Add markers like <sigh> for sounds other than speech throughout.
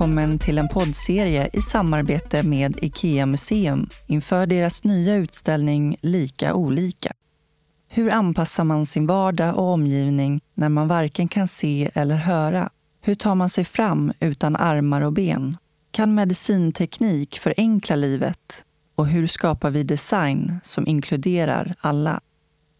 Välkommen till en poddserie i samarbete med IKEA Museum inför deras nya utställning Lika olika. Hur anpassar man sin vardag och omgivning när man varken kan se eller höra? Hur tar man sig fram utan armar och ben? Kan medicinteknik förenkla livet? Och hur skapar vi design som inkluderar alla?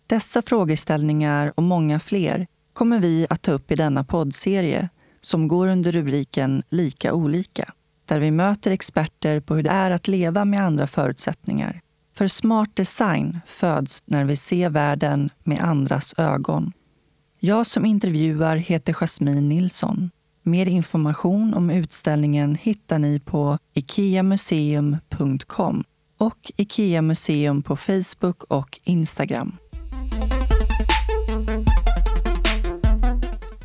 Dessa frågeställningar och många fler kommer vi att ta upp i denna poddserie som går under rubriken Lika olika, där vi möter experter på hur det är att leva med andra förutsättningar. För smart design föds när vi ser världen med andras ögon. Jag som intervjuar heter Jasmine Nilsson. Mer information om utställningen hittar ni på ikeamuseum.com och IKEA Museum på Facebook och Instagram.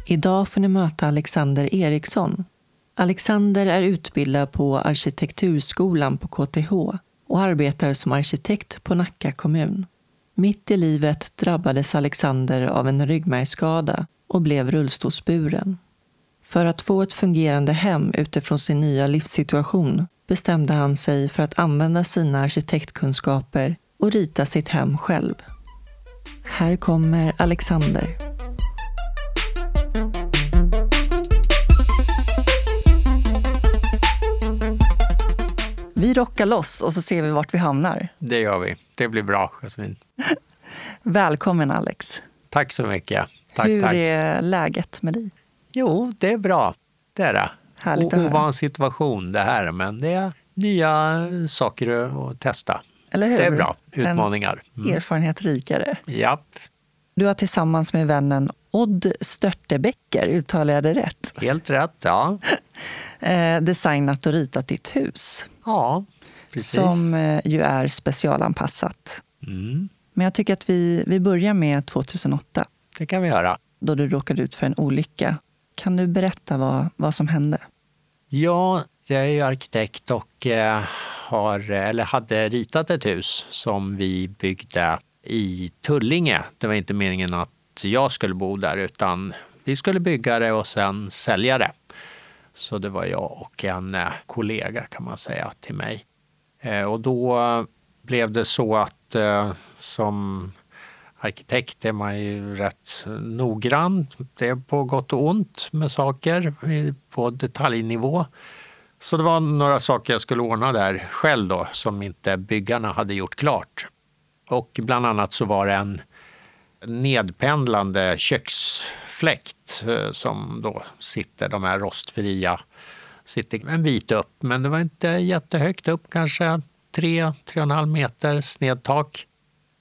Idag får ni möta Alexander Eriksson. Alexander är utbildad på Arkitekturskolan på KTH och arbetar som arkitekt på Nacka kommun. Mitt i livet drabbades Alexander av en ryggmärgsskada och blev rullstolsburen. För att få ett fungerande hem utifrån sin nya livssituation bestämde han sig för att använda sina arkitektkunskaper och rita sitt hem själv. Här kommer Alexander. Vi rockar loss och så ser vi vart vi hamnar. Det gör vi. Det blir bra, Jasmin. <laughs> Välkommen Alex. Tack så mycket. Tack, Hur tack. är läget med dig? Jo, det är bra. Det är det. Härligt höra. Ovan situation det här, men det är nya saker att testa. Eller hur? Det är bra. En Utmaningar. Mm. erfarenhet rikare. Japp, Du har tillsammans med vännen Odd Störtebecker, uttalar jag det rätt, helt rätt. Ja, <laughs> eh, designat och ritat ditt hus. Ja precis. Som eh, ju är specialanpassat. Mm, Men jag tycker att vi, vi börjar med 2008, det kan vi göra. då du råkade ut för en olycka. Kan du berätta vad, vad som hände? Ja, jag är ju arkitekt och eh, har, eller hade ritat ett hus som vi byggde i Tullinge. Det var inte meningen att jag skulle bo där utan vi skulle bygga det och sen sälja det. Så det var jag och en eh, kollega kan man säga till mig. Eh, och då blev det så att eh, som arkitekt är man ju rätt noggrann. Det är på gott och ont med saker på detaljnivå. Så det var några saker jag skulle ordna där själv då som inte byggarna hade gjort klart. Och bland annat så var det en nedpendlande köks fläkt eh, som då sitter, de här rostfria, sitter en bit upp. Men det var inte jättehögt upp, kanske 3-3,5 meter snedtak.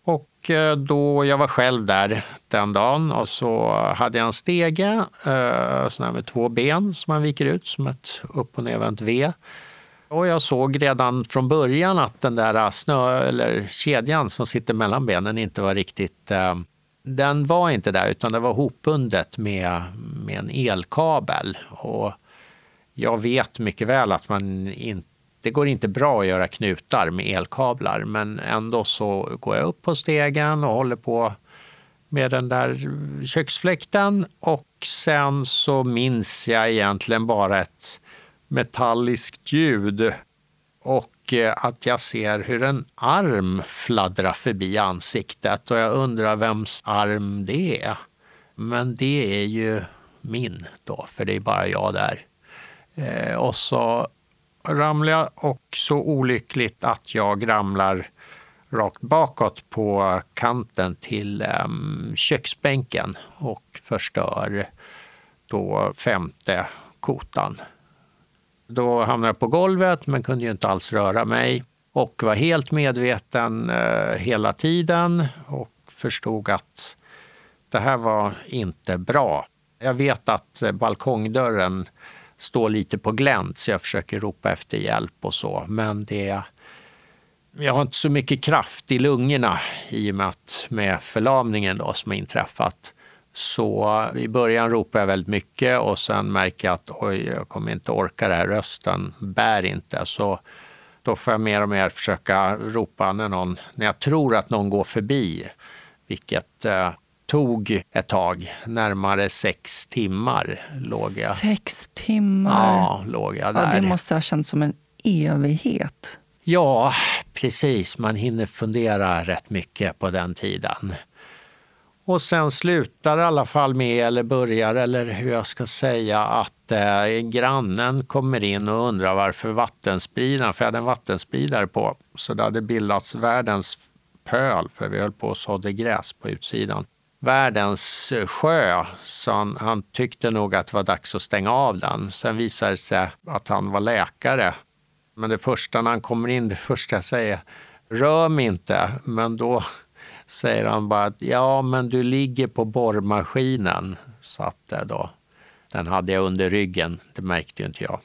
Och eh, då jag var själv där den dagen och så hade jag en stege, eh, sån här med två ben som man viker ut som ett upp och nervänt V. Och jag såg redan från början att den där snö eller kedjan som sitter mellan benen inte var riktigt... Eh, den var inte där utan det var hopbundet med, med en elkabel. Och jag vet mycket väl att man inte det går inte bra att göra knutar med elkablar men ändå så går jag upp på stegen och håller på med den där köksfläkten och sen så minns jag egentligen bara ett metalliskt ljud och eh, att jag ser hur en arm fladdrar förbi ansiktet och jag undrar vems arm det är. Men det är ju min då, för det är bara jag där. Eh, och så ramlar jag och så olyckligt att jag ramlar rakt bakåt på kanten till ehm, köksbänken och förstör då femte kotan. Då hamnade jag på golvet men kunde ju inte alls röra mig och var helt medveten eh, hela tiden och förstod att det här var inte bra. Jag vet att eh, balkongdörren står lite på glänt så jag försöker ropa efter hjälp och så. Men det, jag har inte så mycket kraft i lungorna i och med att med förlamningen då som har inträffat. Så i början ropar jag väldigt mycket och sen märker jag att oj, jag kommer inte orka det här, rösten bär inte. Så då får jag mer och mer försöka ropa när, någon, när jag tror att någon går förbi. Vilket eh, tog ett tag, närmare sex timmar låg jag. Sex timmar? Ja, låg jag där. Ja, det måste ha känts som en evighet. Ja, precis. Man hinner fundera rätt mycket på den tiden. Och sen slutar i alla fall med, eller börjar, eller hur jag ska säga, att eh, grannen kommer in och undrar varför vattenspridaren, för jag hade en vattenspridare på, så det hade bildats världens pöl, för vi höll på och sådde gräs på utsidan. Världens eh, sjö, så han, han tyckte nog att det var dags att stänga av den. Sen visade det sig att han var läkare. Men det första när han kommer in, det första jag säger, rör mig inte. Men då säger han bara att ja, men du ligger på borrmaskinen. Så att eh, då, den hade jag under ryggen, det märkte ju inte jag.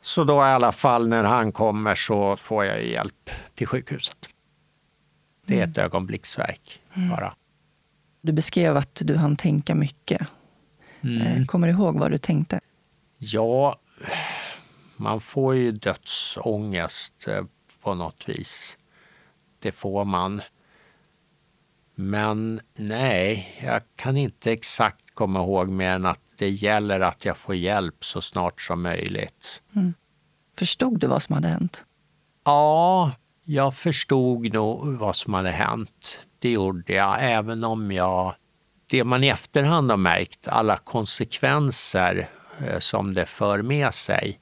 Så då i alla fall när han kommer så får jag hjälp till sjukhuset. Det är ett mm. ögonblicksverk bara. Du beskrev att du hann tänka mycket. Mm. Eh, kommer du ihåg vad du tänkte? Ja, man får ju dödsångest eh, på något vis. Det får man. Men nej, jag kan inte exakt komma ihåg mer än att det gäller att jag får hjälp så snart som möjligt. Mm. Förstod du vad som hade hänt? Ja, jag förstod nog vad som hade hänt. Det gjorde jag, även om jag... Det man i efterhand har märkt, alla konsekvenser eh, som det för med sig,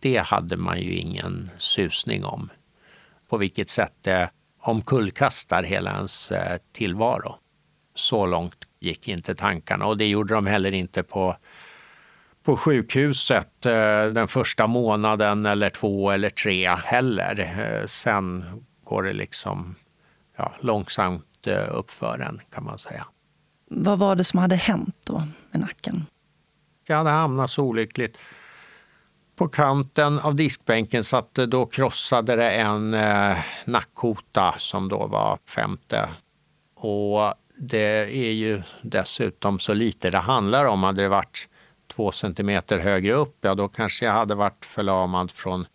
det hade man ju ingen susning om. På vilket sätt det omkullkastar hela ens eh, tillvaro. Så långt gick inte tankarna och det gjorde de heller inte på, på sjukhuset eh, den första månaden eller två eller tre heller. Eh, sen går det liksom ja, långsamt uppför en kan man säga. Vad var det som hade hänt då med nacken? Jag hade hamnat så olyckligt på kanten av diskbänken så att då krossade det en eh, nackkota som då var femte. Och det är ju dessutom så lite det handlar om. Hade det varit två centimeter högre upp, ja då kanske jag hade varit förlamad från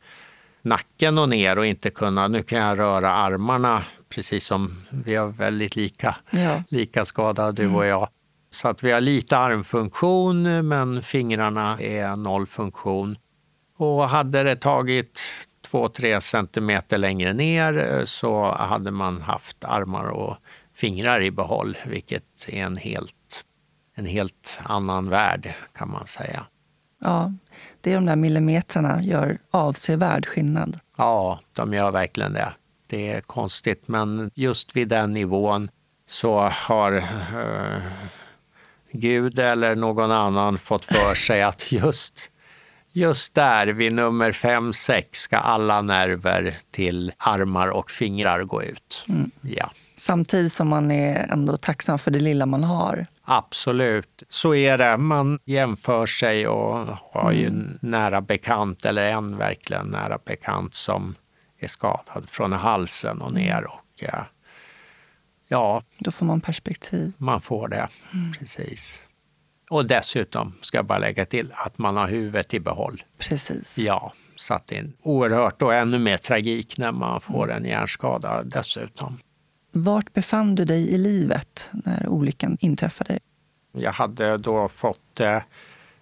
nacken och ner och inte kunnat, nu kan jag röra armarna precis som vi är väldigt lika, ja. lika skadade du och mm. jag. Så att vi har lite armfunktion men fingrarna är noll funktion. Och hade det tagit 2-3 centimeter längre ner eh, så hade man haft armar och fingrar i behåll, vilket är en helt, en helt annan värld kan man säga. Ja, det är de där millimetrarna gör avsevärd skillnad. Ja, de gör verkligen det. Det är konstigt, men just vid den nivån så har uh, Gud eller någon annan fått för sig att just Just där vid nummer 5-6 ska alla nerver till armar och fingrar gå ut. Mm. Ja. Samtidigt som man är ändå tacksam för det lilla man har. Absolut, så är det. Man jämför sig och har ju mm. nära bekant, eller en verkligen nära bekant som är skadad från halsen och ner. Och, ja, Då får man perspektiv. Man får det, mm. precis. Och dessutom, ska jag bara lägga till, att man har huvudet i behåll. Precis. Ja, så att det är oerhört och ännu mer tragik när man får en hjärnskada dessutom. Vart befann du dig i livet när olyckan inträffade? Jag hade då fått eh,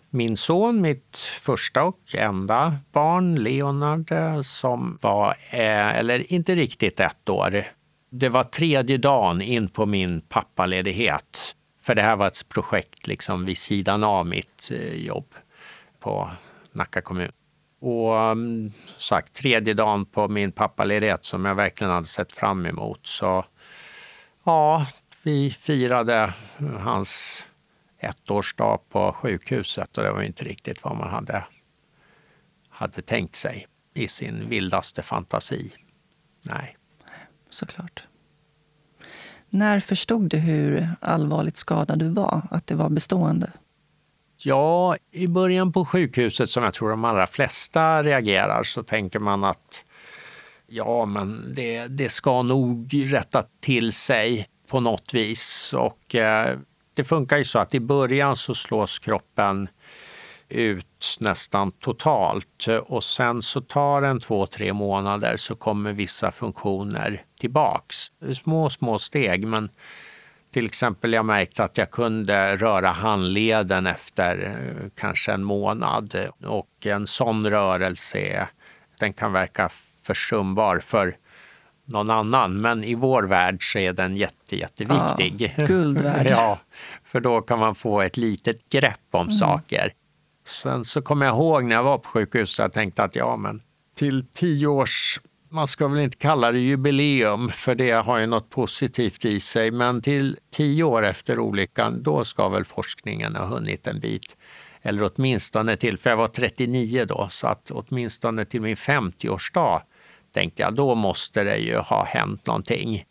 min son, mitt första och enda barn, Leonard, eh, som var, eh, eller inte riktigt ett år. Det var tredje dagen in på min pappaledighet. För det här var ett projekt liksom vid sidan av mitt eh, jobb på Nacka kommun. Och um, sagt, tredje dagen på min pappaledighet som jag verkligen hade sett fram emot. Så ja, vi firade hans ettårsdag på sjukhuset och det var inte riktigt vad man hade, hade tänkt sig i sin vildaste fantasi. Nej. Såklart. När förstod du hur allvarligt skadad du var? Att det var bestående? Ja, i början på sjukhuset, som jag tror de allra flesta reagerar, så tänker man att ja, men det, det ska nog rätta till sig på något vis. Och eh, det funkar ju så att i början så slås kroppen ut nästan totalt och sen så tar en två, tre månader så kommer vissa funktioner tillbaks. Små, små steg men Till exempel jag märkte att jag kunde röra handleden efter eh, kanske en månad och en sån rörelse den kan verka försumbar för någon annan. Men i vår värld så är den jätte, jätteviktig. Ja, guld <laughs> ja, för då kan man få ett litet grepp om mm. saker. Sen så kommer jag ihåg när jag var på sjukhuset jag tänkte att ja, men till tio års man ska väl inte kalla det jubileum, för det har ju något positivt i sig. Men till tio år efter olyckan, då ska väl forskningen ha hunnit en bit. Eller åtminstone till, för jag var 39 då, så att åtminstone till min 50-årsdag tänkte jag, då måste det ju ha hänt någonting.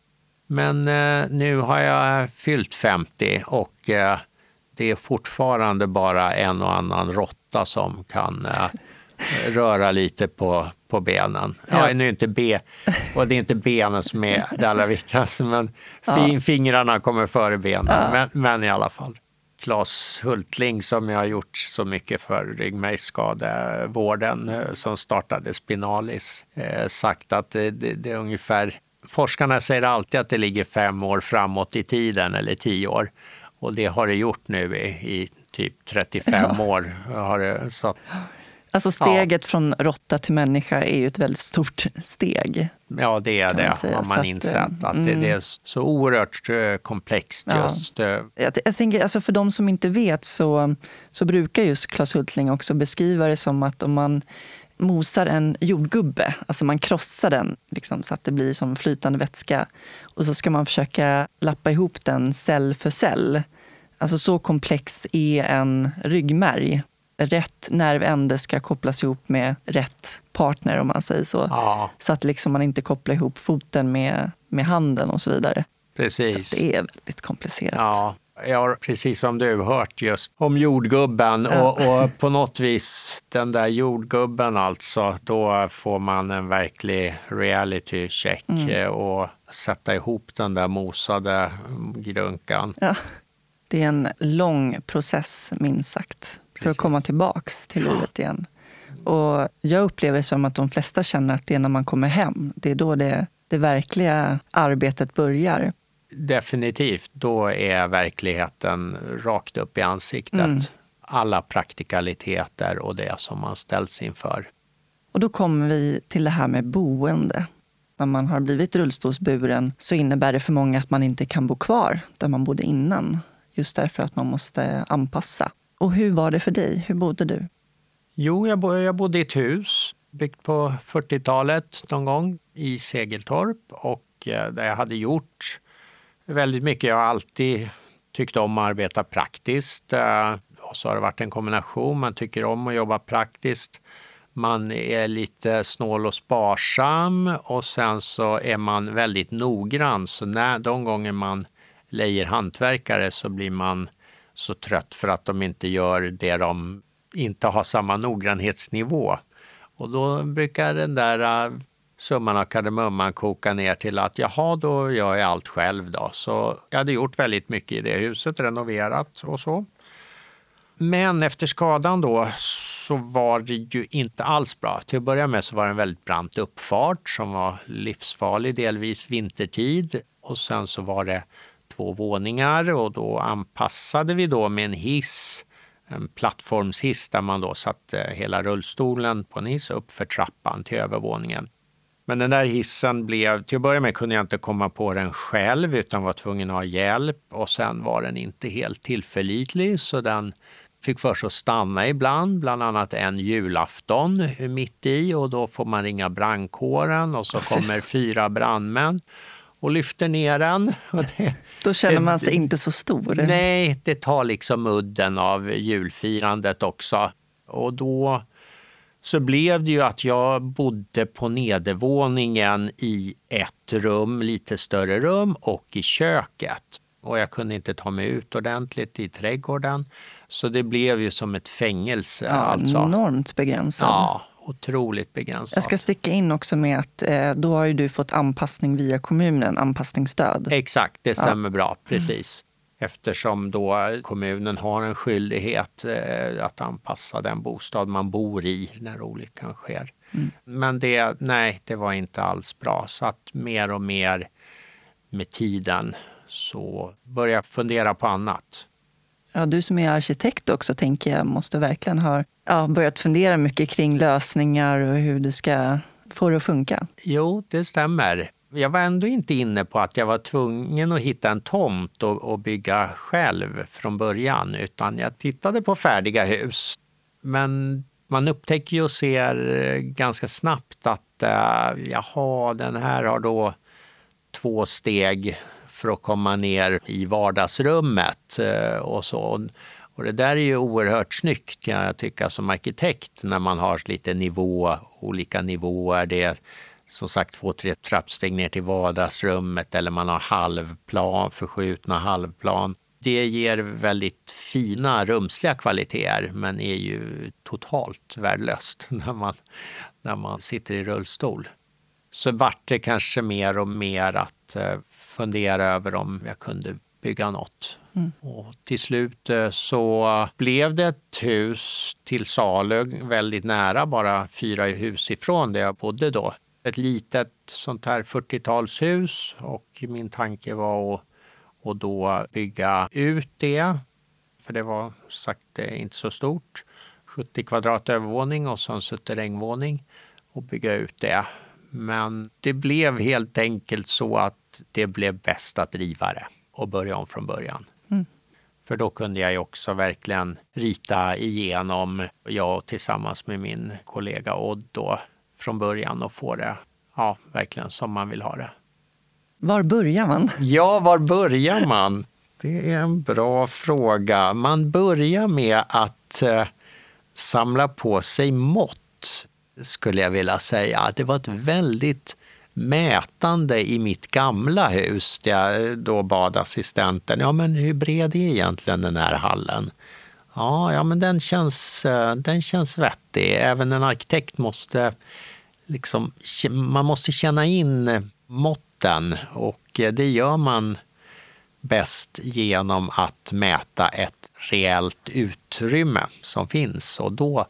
Men eh, nu har jag fyllt 50 och eh, det är fortfarande bara en och annan råtta som kan eh, röra lite på, på benen. Ja, nu är inte B, och det är inte benen som är det allra viktigaste, men ja. fingrarna kommer före benen. Ja. Men, men, i alla fall. Claes Hultling som jag har gjort så mycket för ryggmärgsskadevården eh, som startade Spinalis eh, sagt att det, det, det, är ungefär Forskarna säger alltid att det ligger fem år framåt i tiden eller tio år och det har det gjort nu i, i typ 35 år. Har det, så Alltså steget ja. från råtta till människa är ju ett väldigt stort steg. Ja, det är det, har man insett. Att mm. det, det, är så oerhört eh, komplext. just. Ja. Eh. Jag, jag tänker, alltså för de som inte vet så, så brukar just Claes Hultling också beskriva det som att om man mosar en jordgubbe, alltså man krossar den liksom, så att det blir som flytande vätska och så ska man försöka lappa ihop den cell för cell. Alltså så komplex är en ryggmärg rätt nervände ska kopplas ihop med rätt partner om man säger så. Ja. Så att liksom man inte kopplar ihop foten med, med handen och så vidare. Precis. Så det är väldigt komplicerat. Ja. Jag har precis som du hört just om jordgubben och, och, på något vis den där jordgubben alltså, då får man en verklig reality check mm. och sätta ihop den där mosade grunkan. Ja. Det är en lång process minst sagt för att komma tillbaks till livet igen. Och jag upplever som att de flesta känner att det är när man kommer hem, det är då det, det verkliga arbetet börjar. Definitivt, då är verkligheten rakt upp i ansiktet. Mm. Alla praktikaliteter och det som man ställs inför. Och då kommer vi till det här med boende. När man har blivit rullstolsburen så innebär det för många att man inte kan bo kvar där man bodde innan. Just därför att man måste anpassa. Och hur var det för dig? Hur bodde du? Jo, jag, bo, jag bodde i ett hus byggt på 40-talet någon gång i Segeltorp och eh, där jag hade gjort väldigt mycket. Jag har alltid tyckt om att arbeta praktiskt. Eh, och så har det varit en kombination. Man tycker om att jobba praktiskt. Man är lite snål och sparsam och sen så är man väldigt noggrann. Så när, de gånger man lejer hantverkare så blir man så trött för att de inte gör det de inte har samma noggrannhetsnivå. Och då brukar den där eh, summan av kardemumman koka ner till att jaha, då gör jag allt själv då. Så jag hade gjort väldigt mycket i det huset, renoverat och så. Men efter skadan då så var det ju inte alls bra. Till att börja med så var det en väldigt brant uppfart som var livsfarlig, delvis vintertid. Och sen så var det två våningar och då anpassade vi då med en hiss, en plattformshiss där man då satte hela rullstolen på en hiss upp för trappan till övervåningen. Men den där hissen blev, till att börja med kunde jag inte komma på den själv utan var tvungen att ha hjälp och sen var den inte helt tillförlitlig så den fick för sig att stanna ibland, bland annat en julafton mitt i och då får man ringa brandkåren och så kommer fyra brandmän och lyfter ner den. Det, Då känner man sig det, inte så stor? Nej, det tar liksom udden av julfirandet också. Och då så blev det ju att jag bodde på nedervåningen i ett rum, lite större rum och i köket. Och jag kunde inte ta mig ut ordentligt i trädgården. Så det blev ju som ett fängelse. Ja, alltså. Enormt begränsat. Ja, otroligt begränsat. Jag ska sticka in också med att eh, då har ju du fått anpassning via kommunen, anpassningsstöd. Exakt, det stämmer ja. bra. Precis. Eftersom då kommunen har en skyldighet eh, att anpassa den bostad man bor i när olyckan sker. Mm. Men det, nej, det var inte alls bra. Så att mer och mer med tiden så började jag fundera på annat. Ja, du som är arkitekt också tänker jag måste verkligen ha ja, börjat fundera mycket kring lösningar och hur du ska få det att funka. Jo, det stämmer. Jag var ändå inte inne på att jag var tvungen att hitta en tomt och, och bygga själv från början, utan jag tittade på färdiga hus. Men man upptäcker ju och ser ganska snabbt att uh, jaha, den här har då två steg för att komma ner i vardagsrummet eh, och så. Och det där är ju oerhört snyggt kan jag tycka som arkitekt när man har lite nivå, olika nivåer. Det är som sagt två, tre trappsteg ner till vardagsrummet eller man har halvplan, förskjutna halvplan. Det ger väldigt fina rumsliga kvaliteter men är ju totalt värdelöst <laughs> när man, när man sitter i rullstol. Så vart det kanske mer och mer att eh, fundera över om jag kunde bygga något. Mm. Och till slut eh, så blev det ett hus till salu väldigt nära, bara fyra hus ifrån där jag bodde då. Ett litet sånt här 40-talshus och min tanke var att, att då bygga ut det. För det var sagt inte så stort. 70 kvadrat övervåning och sen suterrängvåning och bygga ut det. Men det blev helt enkelt så att det blev bäst att riva det och börja om från början. Mm. För då kunde jag ju också verkligen rita igenom, jag tillsammans med min kollega Odd då, från början och få det ja, verkligen som man vill ha det. Var börjar man? Ja, var börjar man? Det är en bra fråga. Man börjar med att eh, samla på sig mått, skulle jag vilja säga. Det var ett väldigt mätande i mitt gamla hus där jag då bad assistenten, ja men hur bred är egentligen den här hallen? Ja, ja men den känns, eh, den känns vettig. Även en arkitekt måste liksom, man måste känna in eh, måtten och eh, det gör man bäst genom att mäta ett reellt utrymme som finns och då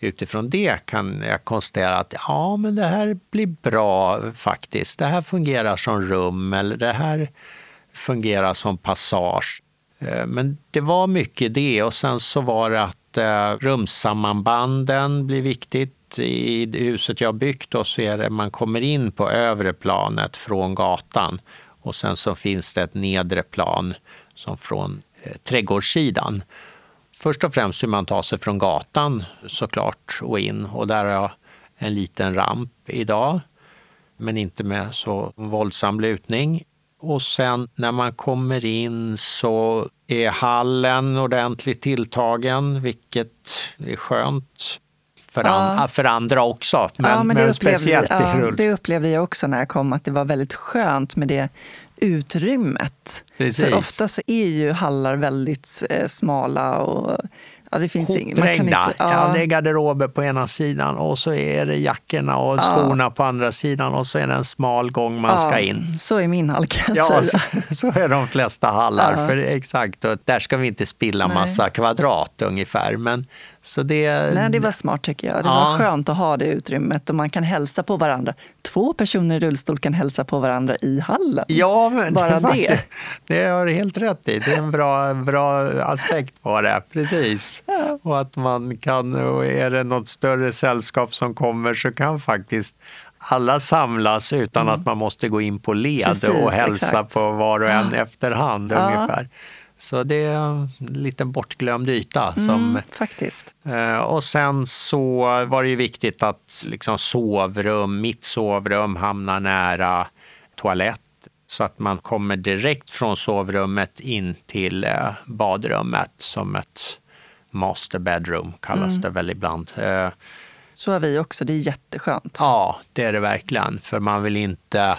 utifrån det kan jag konstatera att ja, men det här blir bra faktiskt. Det här fungerar som rum eller det här fungerar som passage. Eh, men det var mycket det och sen så var det att eh, rumssammanbanden blir viktigt. I huset jag byggt då så är det man kommer in på övre planet från gatan och sen så finns det ett nedre plan som från eh, trädgårdssidan. Först och främst hur man tar sig från gatan såklart och in och där har jag en liten ramp idag men inte med så våldsam lutning. Och sen när man kommer in så är hallen ordentligt tilltagen, vilket är skönt. För, ja. an, för andra också, men, ja, men, men speciellt ja, i rullstol. Det upplevde jag också när jag kom, att det var väldigt skönt med det utrymmet. Precis. För ofta så är ju hallar väldigt eh, smala och ja, det finns inget. Man kan inte, ja. ja. det är garderober på ena sidan och så är det jackorna och skorna på andra sidan och så är det en smal gång man ska in. Så är min hall kan jag ja, säga. Så, <laughs> så, är de flesta hallar. För exakt, och där ska vi inte spilla Nej. massa kvadrat ungefär. Men så det, Nej, det var smart tycker jag. Det ja. var skönt att ha det utrymmet och man kan hälsa på varandra. Två personer i rullstol kan hälsa på varandra i hallen. Ja, men Bara det, det. det har du helt rätt i. Det är en bra, bra aspekt på det. Precis. Ja. Och att man kan, och är det något större sällskap som kommer så kan faktiskt alla samlas utan mm. att man måste gå in på led Precis, och hälsa exakt. på var och en ja. efterhand ungefär. Så det är en liten bortglömd yta. Som, mm, faktiskt. Eh, och sen så var det ju viktigt att liksom sovrum, mitt sovrum hamnar nära toalett så att man kommer direkt från sovrummet in till eh, badrummet som ett master bedroom kallas mm. det väl ibland. Eh, så har vi också, det är jätteskönt. Ja, det är det verkligen. För man vill inte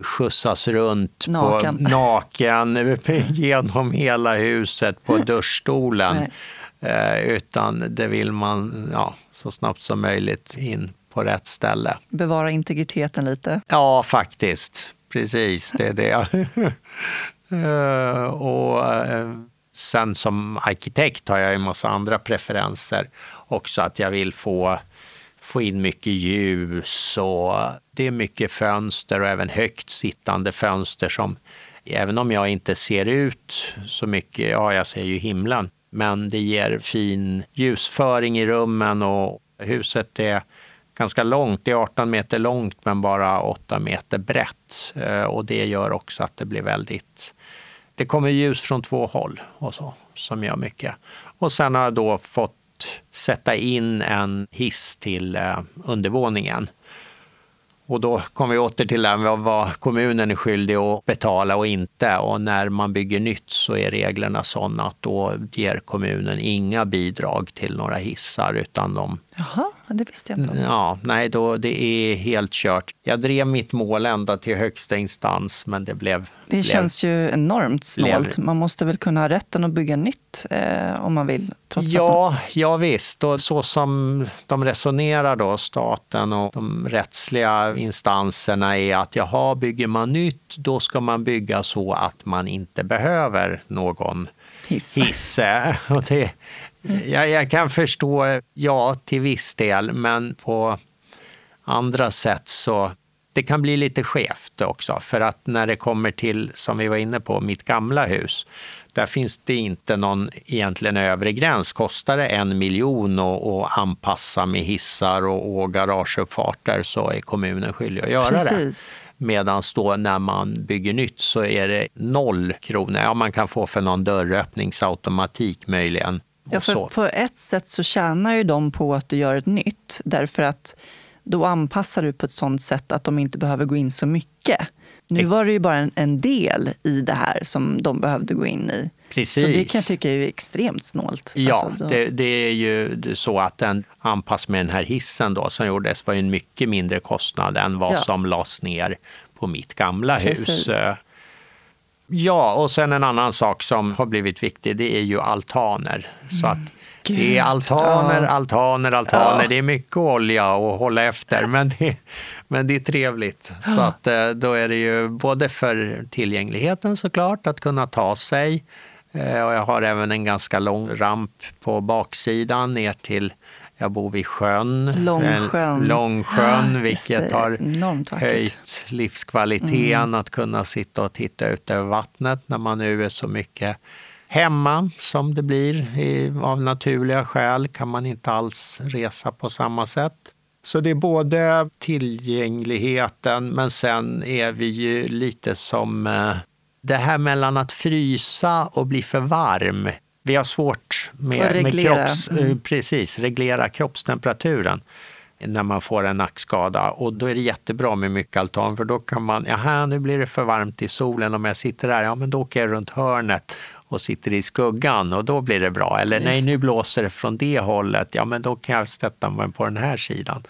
skjutsas runt naken, på, naken <laughs> genom hela huset på <laughs> duschstolen. Eh, utan det vill man ja, så snabbt som möjligt in på rätt ställe. Bevara integriteten lite? Ja, faktiskt. Precis, det är det. <laughs> eh, och eh, sen som arkitekt har jag en massa andra preferenser också. Att jag vill få få in mycket ljus och det är mycket fönster och även högt sittande fönster som Även om jag inte ser ut så mycket, ja jag ser ju himlen, men det ger fin ljusföring i rummen och huset är ganska långt. Det är 18 meter långt men bara 8 meter brett. Eh, och det gör också att det blir väldigt... Det kommer ljus från två håll och så, som gör mycket. Och sen har jag då fått sätta in en hiss till eh, undervåningen. Och då kommer vi åter till det här vad kommunen är skyldig att betala och inte. Och när man bygger nytt så är reglerna sådana att då ger kommunen inga bidrag till några hissar utan de Jaha, det visste jag inte. Ja, nej, då, det är helt kört. Jag drev mitt mål ända till högsta instans, men det blev... Det blev, känns ju enormt snålt. Man måste väl kunna ha rätten att bygga nytt eh, om man vill? Trots ja, man... ja, visst. Och så som de resonerar då, staten och de rättsliga instanserna är att jaha, bygger man nytt, då ska man bygga så att man inte behöver någon hiss. hiss. <laughs> Och det, jag, jag, kan förstå, ja, till viss del, men på andra sätt så det kan bli lite skevt också. För att när det kommer till, som vi var inne på, mitt gamla hus, där finns det inte någon egentligen övre gräns. Kostar det en miljon att anpassa med hissar och, och garageuppfarter så är kommunen skyldig att göra Precis. det. Medan då när man bygger nytt så är det noll kronor. Ja, man kan få för någon dörröppningsautomatik möjligen. Ja, för på ett sätt så tjänar ju de på att du gör ett nytt. Därför att då anpassar du på ett sånt sätt att de inte behöver gå in så mycket. Nu var det ju bara en, en del i det här som de behövde gå in i. Precis. Så det kan jag tycka är extremt snålt. Ja, alltså det, det, är ju så att den anpass med den här hissen då, som gjordes var en mycket mindre kostnad än vad ja. som lades ner på mitt gamla Precis. hus. Ja, och sen en annan sak som har blivit viktig, det är ju altaner. Så att Gud, det är altaner, altaner, altaner. Ja. Det är mycket olja att hålla efter, men det, men det är trevligt. Så att eh, då är det ju både för tillgängligheten såklart, att kunna ta sig. Eh, och jag har även en ganska lång ramp på baksidan ner till jag bor vid sjön, Långsjön, Långsjön ja, vilket har höjt livskvaliteten mm. att kunna sitta och titta ut över vattnet när man nu är så mycket hemma som det blir av naturliga skäl. Kan man inte alls resa på samma sätt. Så det är både tillgängligheten men sen är vi ju lite som eh, det här mellan att frysa och bli för varm vi har svårt med, med kropps, mm. Eh, precis, reglera kroppstemperaturen när man får en nackskada. Och då är det jättebra med mycket altan för då kan man, jaha nu blir det för varmt i solen om jag sitter där, ja men då åker jag runt hörnet och sitter i skuggan och då blir det bra. Eller nej, nu blåser det från det hållet, ja men då kan jag sätta mig på den här sidan.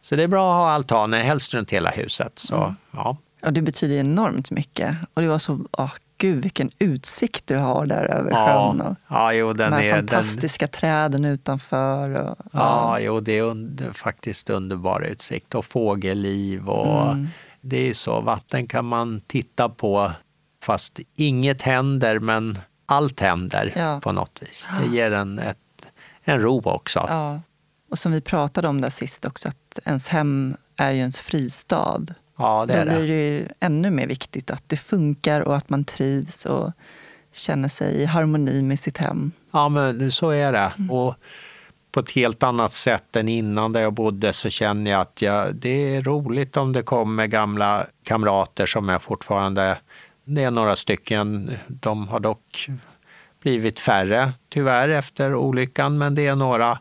Så det är bra att ha altaner, helst runt hela huset. Så, mm. ja. Och det betyder enormt mycket. Och det var så, åh, gud vilken utsikt du har där över ja. sjön. Och ja, jo, den de här är, fantastiska den... träden utanför. Och, ja. ja, jo, det är under, faktiskt underbar utsikt och fågelliv. Och mm. Det är så, vatten kan man titta på fast inget händer men allt händer ja. på något vis. Det ger en, ett, en ro också. Ja. Och som vi pratade om där sist också, att ens hem är ju ens fristad. Ja, det Då är det. blir det ju ännu mer viktigt att det funkar och att man trivs och känner sig i harmoni med sitt hem. Ja, men så är det. Mm. Och på ett helt annat sätt än innan där jag bodde så känner jag att jag, det är roligt om det kommer gamla kamrater som jag fortfarande... Det är några stycken. De har dock blivit färre, tyvärr, efter olyckan, men det är några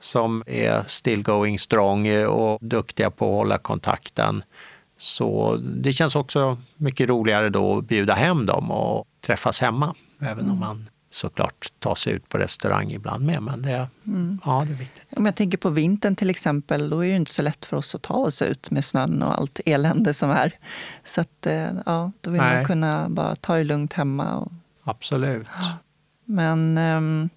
som är still going strong och duktiga på att hålla kontakten. Så det känns också mycket roligare då att bjuda hem dem och träffas hemma. Även om man såklart tar sig ut på restaurang ibland med. Men det, mm. ja, det är viktigt. Om jag tänker på vintern till exempel, då är det inte så lätt för oss att ta oss ut med snön och allt elände som är. Så att, eh, ja, då vill Nej. man kunna bara ta det lugnt hemma. Och... Absolut. Men um,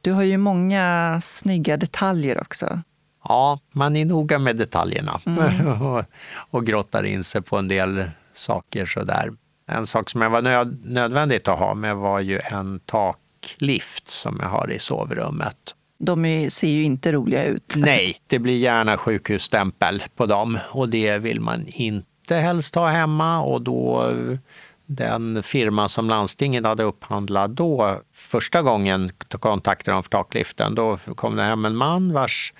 du har ju många snygga detaljer också. Ja, man är noga med detaljerna mm. och, <laughs> och grottar in sig på en del saker sådär. En sak som jag var nöd, nödvändigt att ha med var ju en taklift som jag har i sovrummet. De är, ser ju inte roliga ut. <laughs> Nej, det blir gärna sjukhusstämpel på dem och det vill man inte helst ha hemma och då den firma som landstinget hade upphandlat då, första gången kontaktade de för takliften, då kom det hem en man vars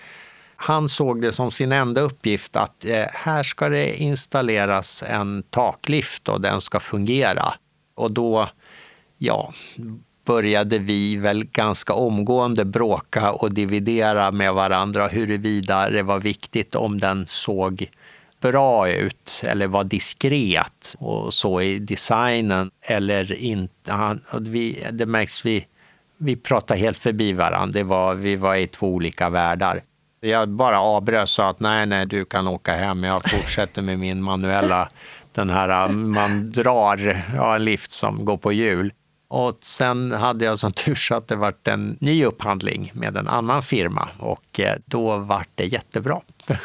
han såg det som sin enda uppgift att eh, här ska det installeras en taklift och den ska fungera. Och då, ja, började vi väl ganska omgående bråka och dividera med varandra huruvida det var viktigt om den såg bra ut eller var diskret och så i designen eller inte. Vi, det märks vi, vi pratade helt förbi varandra. Det var, vi var i två olika världar. Jag bara avbröt och sa att nej, nej, du kan åka hem. Jag fortsätter med min manuella, den här man drar, ja, en lift som går på hjul. Och sen hade jag som tur så att det vart en ny upphandling med en annan firma och eh, då vart det jättebra. <laughs>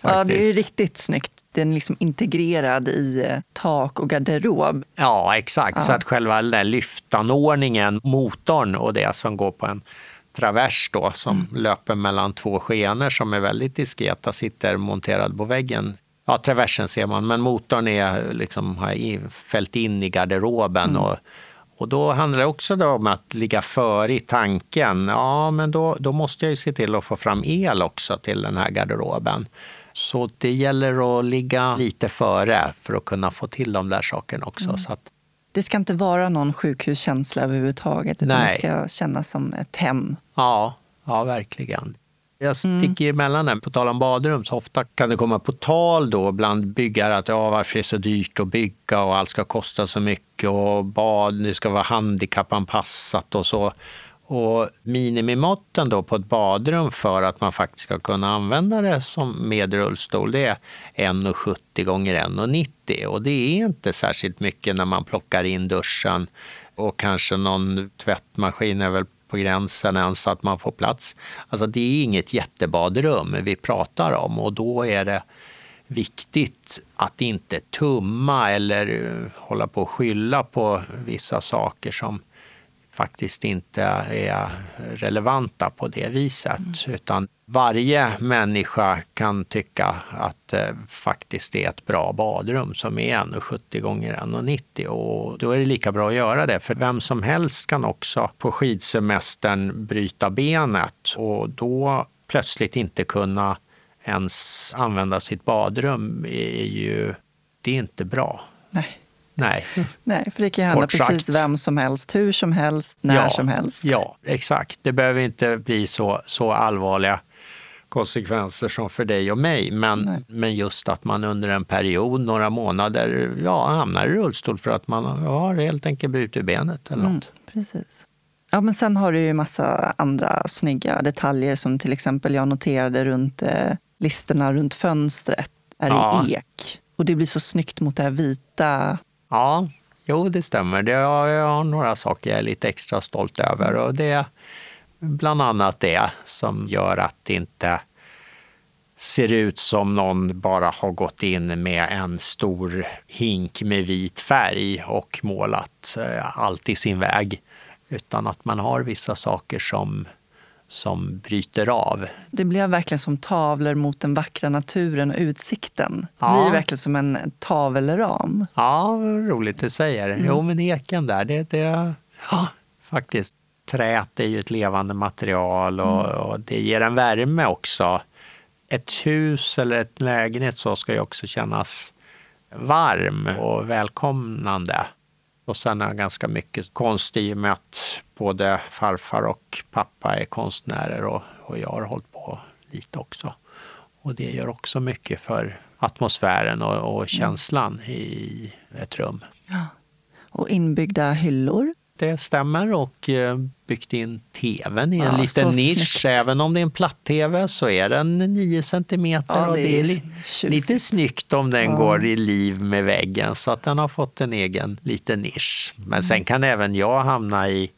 ja, det är ju riktigt snyggt. Den är liksom integrerad i eh, tak och garderob. Ja, exakt. Ja. Så att själva den lyftanordningen, motorn och det som går på en travers då, som mm. löper mellan två skenor som är väldigt diskreta, sitter monterad på väggen ja, traversen ser man, men motorn är liksom, har fällt in i garderoben. Mm. Och, och då handlar det också om att ligga före i tanken. Ja, men då, då måste jag ju se till att få fram el också till den här garderoben. Så det gäller att ligga lite före för att kunna få till de där sakerna också. Mm. Så att, det ska inte vara någon sjukhuskänsla överhuvudtaget, utan Nej. det ska kännas som ett hem. Ja, ja verkligen. Jag sticker mm. emellan den. På tal om badrum, så ofta kan det komma på tal då bland byggare att ja, varför är det så dyrt att bygga och allt ska kosta så mycket och bad, det ska vara handikappanpassat och så. Och minimimåtten då på ett badrum för att man faktiskt ska kunna använda det som med rullstol, det är 1,70 gånger 1,90 och det är inte särskilt mycket när man plockar in duschen. Och kanske någon tvättmaskin är väl på gränsen ens att man får plats. Alltså det är inget jättebadrum vi pratar om. Och då är det viktigt att inte tumma eller eh, hålla på och skylla på vissa saker som faktiskt inte är relevanta på det viset. Mm. Utan varje människa kan tycka att det faktiskt är ett bra badrum som är 1,70 gånger 1,90 och då är det lika bra att göra det. För vem som helst kan också på skidsemestern bryta benet och då plötsligt inte kunna ens använda sitt badrum är ju, det är inte bra. Nej. Nej. Nej, för det kan ju hända precis vem som helst, hur som helst, när ja, som helst. Ja, exakt. Det behöver inte bli så, så allvarliga konsekvenser som för dig och mig. Men, men just att man under en period, några månader, ja, hamnar i rullstol för att man har helt enkelt brutit benet eller mm, något. precis. Ja, men sen har du ju massa andra snygga detaljer som till exempel jag noterade runt eh, listerna runt fönstret är ja. i ek. Och det blir så snyggt mot det här vita Ja, jo det stämmer. Det, jag, jag har några saker jag är lite extra stolt över och det är bland annat det som gör att det inte ser ut som någon bara har gått in med en stor hink med vit färg och målat eh, allt i sin väg. Utan att man har vissa saker som som bryter av. Det blir verkligen som tavlor mot den vackra naturen och utsikten. Ja. Det blir verkligen som en tavelram. Ja, roligt du säger. Mm. Jo, men eken där, det, det ja, faktiskt. Träet är ju ett levande material och, mm. och, det ger en värme också. Ett hus eller ett lägenhet så ska ju också kännas varm och välkomnande. Och sen är ganska mycket konst både farfar och pappa är konstnärer och, och jag har hållit på lite också. Och det gör också mycket för atmosfären och, och mm. känslan mm. i ett rum. Ja. Och inbyggda hyllor det stämmer och eh, byggt in tvn i en ja, liten nisch. Snyggt. Även om det är en platt-tv så är den 9 centimeter ja, och det är, li lite snyggt om den ja. går i liv med väggen så att den har fått en egen liten nisch. Men mm. sen kan även jag hamna i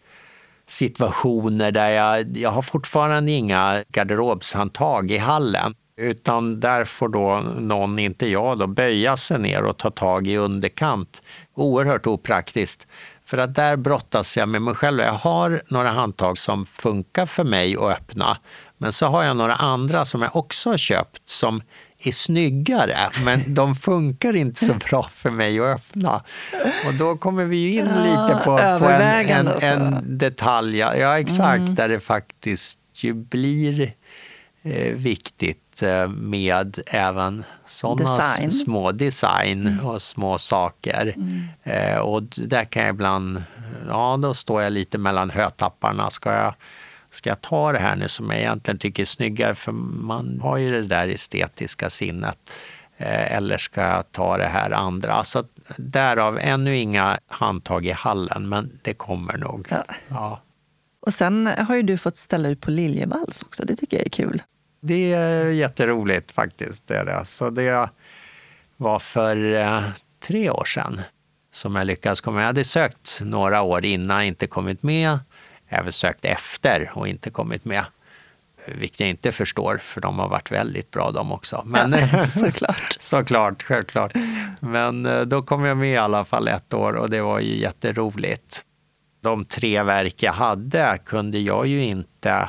situationer där jag, jag har fortfarande inga garderobshandtag i hallen. Utan där får då någon, inte jag, då, böja sig ner och ta tag i underkant. Oerhört opraktiskt. För att där brottas jag med mig själv. Jag har några handtag som funkar för mig att öppna. Men så har jag några andra som jag också har köpt som är snyggare, men de funkar inte så bra för mig att öppna. Och då kommer vi in ja, lite på, på en, en, en, detalj, ja exakt, mm. där det faktiskt ju blir eh, viktigt eh, med även sådana små design mm. och små saker. Mm. Eh, och där kan jag ibland, ja då står jag lite mellan hötapparna. Ska jag ska jag ta det här nu som jag egentligen tycker är snyggare, för man har ju det där estetiska sinnet. Eh, eller ska jag ta det här andra? Så därav ännu inga handtag i hallen, men det kommer nog. Ja. ja. Och sen har ju du fått ställa ut på Liljevalchs också. Det tycker jag är kul. Det är jätteroligt faktiskt. Det är det. Så det var för eh, tre år sedan som jag lyckades komma med. Jag hade sökt några år innan, inte kommit med även sökt efter och inte kommit med. Vilket jag inte förstår, för de har varit väldigt bra de också. Men, ja, <laughs> såklart. <laughs> såklart, självklart. Men eh, då kom jag med i alla fall ett år och det var ju jätteroligt. De tre verk jag hade kunde jag ju inte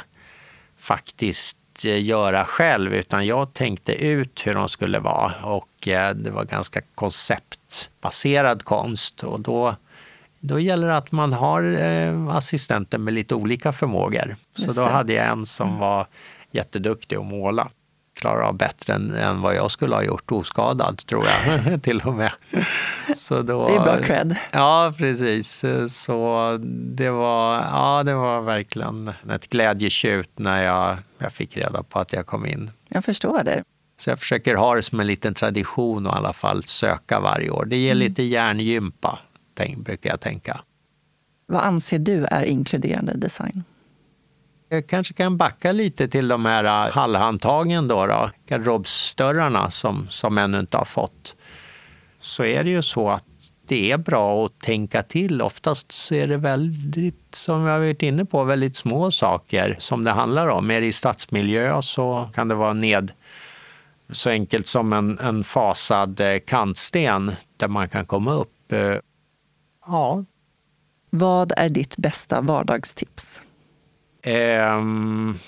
faktiskt eh, göra själv, utan jag tänkte ut hur de skulle vara och eh, det var ganska konceptbaserad konst och då då gäller det att man har eh, assistenter med lite olika förmågor. Så då hade jag en som mm. var jätteduktig att måla. Klarar av bättre än, än, vad jag skulle ha gjort oskadad, tror jag. <laughs> till och med. Så då, det är bra cred. Ja, precis. Så det var, ja, det var verkligen ett glädjetjut när jag, jag fick reda på att jag kom in. Jag förstår det. Så jag försöker ha det som en liten tradition och i alla fall söka varje år. Det ger mm. lite hjärngympa brukar jag tänka. Vad anser du är inkluderande design? Jag kanske kan backa lite till de här äh, hallhandtagen, då, då, garderobsdörrarna som, som ännu inte har fått. Så är det ju så att det är bra att tänka till. Oftast så är det väldigt, som jag varit inne på, väldigt små saker som det handlar om. Är det i stadsmiljö så kan det vara ned så enkelt som en, en fasad äh, kantsten där man kan komma upp äh, Ja. Vad är ditt bästa vardagstips? Um,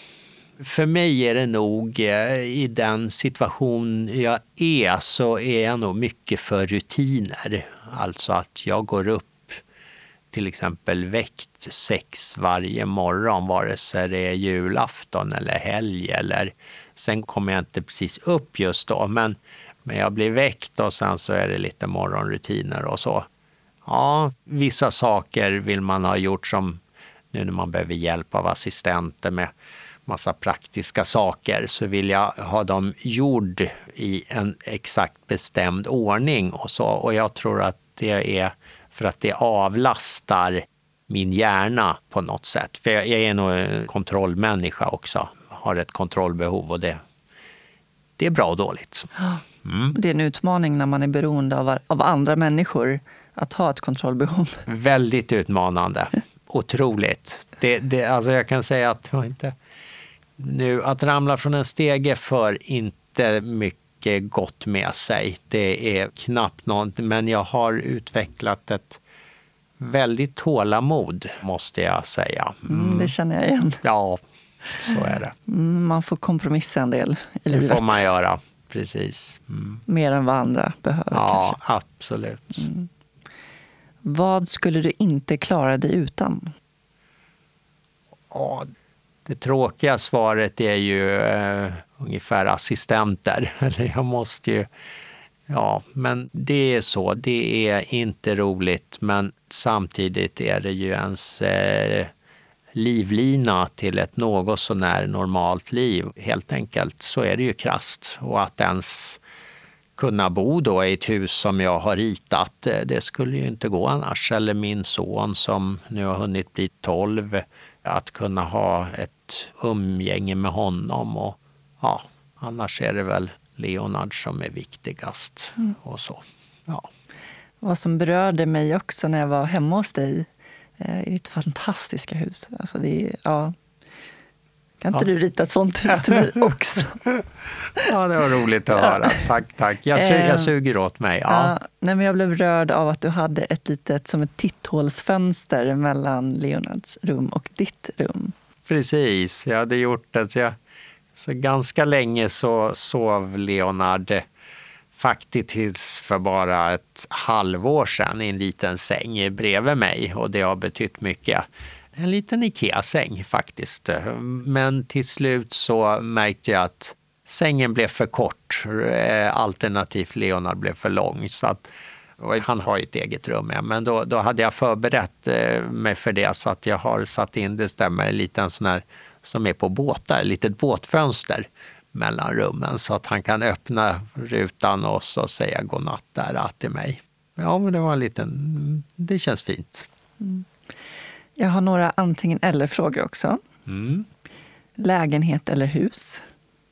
för mig är det nog eh, i den situation jag är så är jag nog mycket för rutiner. Alltså att jag går upp till exempel väckt sex varje morgon vare sig det är julafton eller helg. Eller, sen kommer jag inte precis upp just då men, men jag blir väckt och sen så är det lite morgonrutiner och så. Ja, vissa saker vill man ha gjort som nu när man behöver hjälp av assistenter med massa praktiska saker så vill jag ha dem gjord i en exakt bestämd ordning och så. Och jag tror att det är för att det avlastar min hjärna på något sätt. För jag är nog en kontrollmänniska också, har ett kontrollbehov och det, det är bra och dåligt. Mm. Det är en utmaning när man är beroende av, av andra människor att ha ett kontrollbehov? Väldigt utmanande. <laughs> Otroligt. Det, det, alltså jag kan säga att jag inte... Nu, att ramla från en stege för inte mycket gott med sig. Det är knappt något, men jag har utvecklat ett väldigt tålamod, måste jag säga. Mm. Mm, det känner jag igen. Ja, så är det. Mm, man får kompromissa en del i livet. Det får man göra, precis. Mm. Mer än vad andra behöver. Ja, kanske. absolut. Mm. Vad skulle du inte klara dig utan? Ja, det tråkiga svaret är ju uh, ungefär assistenter. <laughs> jag måste ju... Ja, men det är så. Det är inte roligt, men samtidigt är det ju ens eh, livlina till ett något sånär normalt liv. Helt enkelt, så är det ju krast. Och att ens kunna bo då i ett hus som jag har ritat. Eh, det skulle ju inte gå annars. Eller min son som nu har hunnit bli 12. Att kunna ha ett umgänge med honom. Och, ja, annars är det väl Leonard som är viktigast. Mm. och så. Ja. Vad som berörde mig också när jag var hemma hos dig i ditt fantastiska hus. Alltså det, ja, kan inte ja. du rita ett sånt hus till mig <laughs> också? ja, det var roligt att höra. Tack, tack. Jag, su jag ehm, suger åt mig. Ja. ja. nej, men jag blev rörd av att du hade ett litet som ett titthålsfönster mellan Leonards rum och ditt rum. Precis, jag hade gjort det. Jag Så ganska länge så sov Leonard faktiskt tills för bara ett halvår sedan i en liten säng bredvid mig och det har betytt mycket. En liten Ikea-säng faktiskt. Men till slut så märkte jag att sängen blev för kort eh, alternativt Leonard blev för lång. Så att, han har ju ett eget rum ja, men då, då hade jag förberett eh, mig för det så att jag har satt in, det stämmer, en liten sån här som är på båtar, ett litet båtfönster mellan rummen så att han kan öppna rutan och så säga godnatt där till mig. Ja, men det var en liten, det känns fint. Mm. Jag har några antingen eller-frågor också. Mm. Lägenhet eller hus?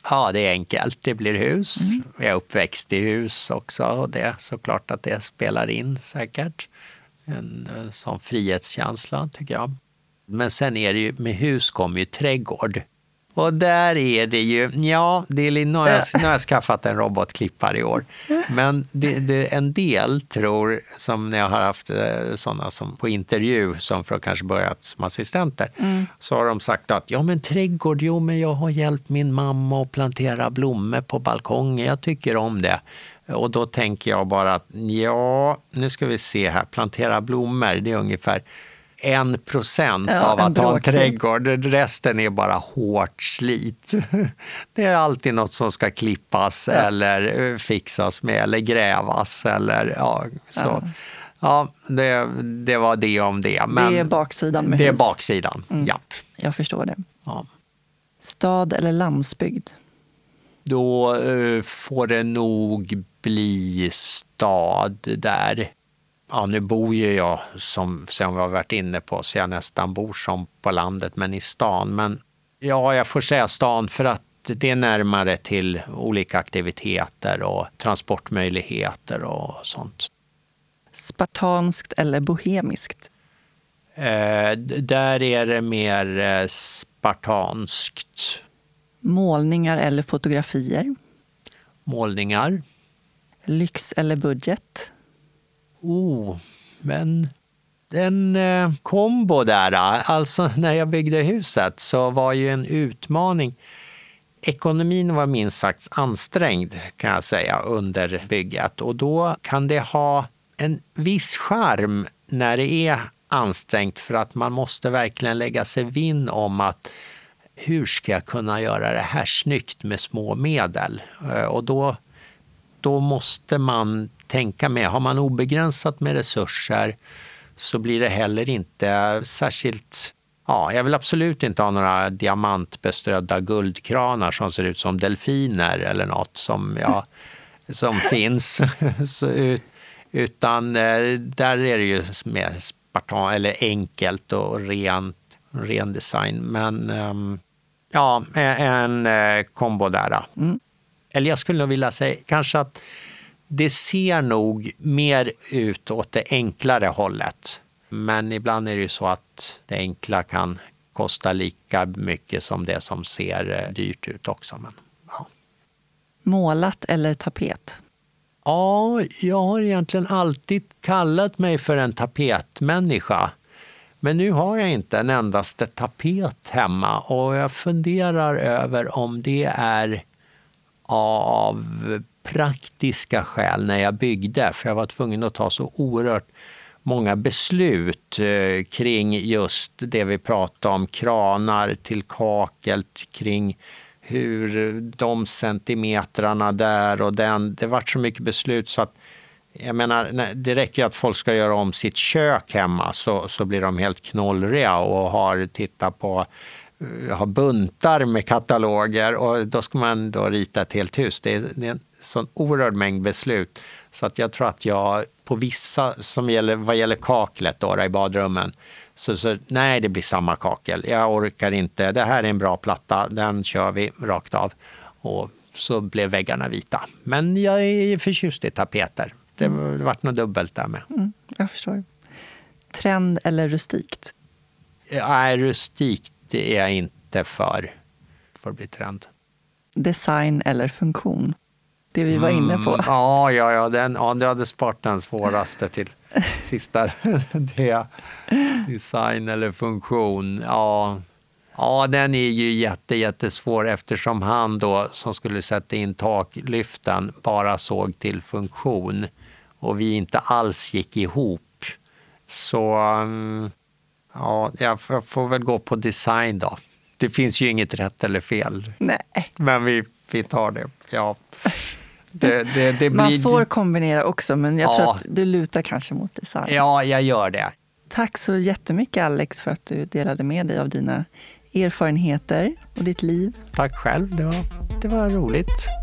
Ja, det är enkelt. Det blir hus. Mm. Jag är uppväxt i hus också och det är såklart att det spelar in säkert. En eh, sån frihetskänsla tycker jag. Men sen är det ju, med hus kommer ju trädgård. Och där är det ju, ja, det är, nu, har jag, nu har jag skaffat en robotklippare i år. Men det, det, en del tror, som när jag har haft eh, sådana som på intervju som för att kanske börja som assistenter, mm. så har de sagt att ja men trädgård, jo men jag har hjälpt min mamma att plantera blommor på balkongen, jag tycker om det. Och då tänker jag bara att ja, nu ska vi se här, plantera blommor, det är ungefär en procent ja, av att ha en trädgård. Resten är bara hårt slit. <laughs> Det är alltid något som ska klippas ja. eller eh, fixas med eller grävas eller ja, så. Ja. Ja, det, det var det om det. Men det är baksidan med Det hus. är baksidan, mm. japp. Jag förstår det. Ja. Stad eller landsbygd? Då uh, får det nog bli stad där ja, nu bor ju jag, som, som vi har varit inne på, så jag nästan bor som på landet, men i stan. Men ja, jag får säga stan för att det är närmare till olika aktiviteter och transportmöjligheter och sånt. Spartanskt eller bohemiskt? Eh, där är det mer eh, spartanskt. Målningar eller fotografier? Målningar. Lyx eller budget? Oh, men den eh, kombo där, eh, alltså <laughs> när jag byggde huset så var ju en utmaning. Ekonomin var minst sagt ansträngd kan jag säga under bygget och då kan det ha en viss charm när det är ansträngt för att man måste verkligen lägga sig vinn om att hur ska jag kunna göra det här snyggt med små medel? Eh, och då, då måste man tänka med. Har man obegränsat med resurser så blir det heller inte särskilt Ja, jag vill absolut inte ha några diamantbeströdda guldkranar som ser ut som delfiner eller något som, ja, <laughs> som finns. <laughs> Så, utan eh, där är det ju mer spartan, eller enkelt och rent, ren design. Men ehm, ja, en eh, kombo där. Mm. Eller jag skulle nog vilja säga kanske att det ser nog mer ut åt det enklare hållet. Men ibland är det ju så att det enkla kan kosta lika mycket som det som ser eh, dyrt ut också. Men, ja. Målat eller tapet? Ja, jag har egentligen alltid kallat mig för en tapetmänniska. Men nu har jag inte en endaste tapet hemma och jag funderar över om det är av praktiska skäl när jag byggde, för jag var tvungen att ta så oerhört många beslut eh, kring just det vi pratade om, kranar till kakel, kring hur de centimetrarna där och den, det vart så mycket beslut så att jag menar, det räcker ju att folk ska göra om sitt kök hemma så, så blir de helt knollriga och har tittat på eh, har buntar med kataloger och då ska man då rita ett helt hus. Det är, det är en sån oerhörd mängd beslut. Så att jag tror att jag på vissa, som gäller, vad gäller kaklet då, i badrummen, så, så nej, det blir samma kakel. Jag orkar inte. Det här är en bra platta, den kör vi rakt av. Och så blev väggarna vita. Men jag är förtjust i tapeter. Det, det vart något dubbelt där med. Mm, jag förstår. Trend eller rustikt? Nej, rustikt är jag inte för. för att bli trend. Design eller funktion? Det vi var inne på. Mm, ja, ja, ja, den, ja, du hade sparat den svåraste till <laughs> sista. <laughs> det, design eller funktion. Ja, Ja, den är ju jätte, jättesvår eftersom han då som skulle sätta in taklyften bara såg till funktion och vi inte alls gick ihop. Så mm, ja, jag får väl gå på design då. Det finns ju inget rätt eller fel. Nej. Men vi, vi tar det. Ja. Det, det, det blir... Man får kombinera också, men jag ja. tror att du lutar kanske mot design. Ja, jag gör det. Tack så jättemycket Alex för att du delade med dig av dina erfarenheter och ditt liv. Tack själv, det var, det var roligt.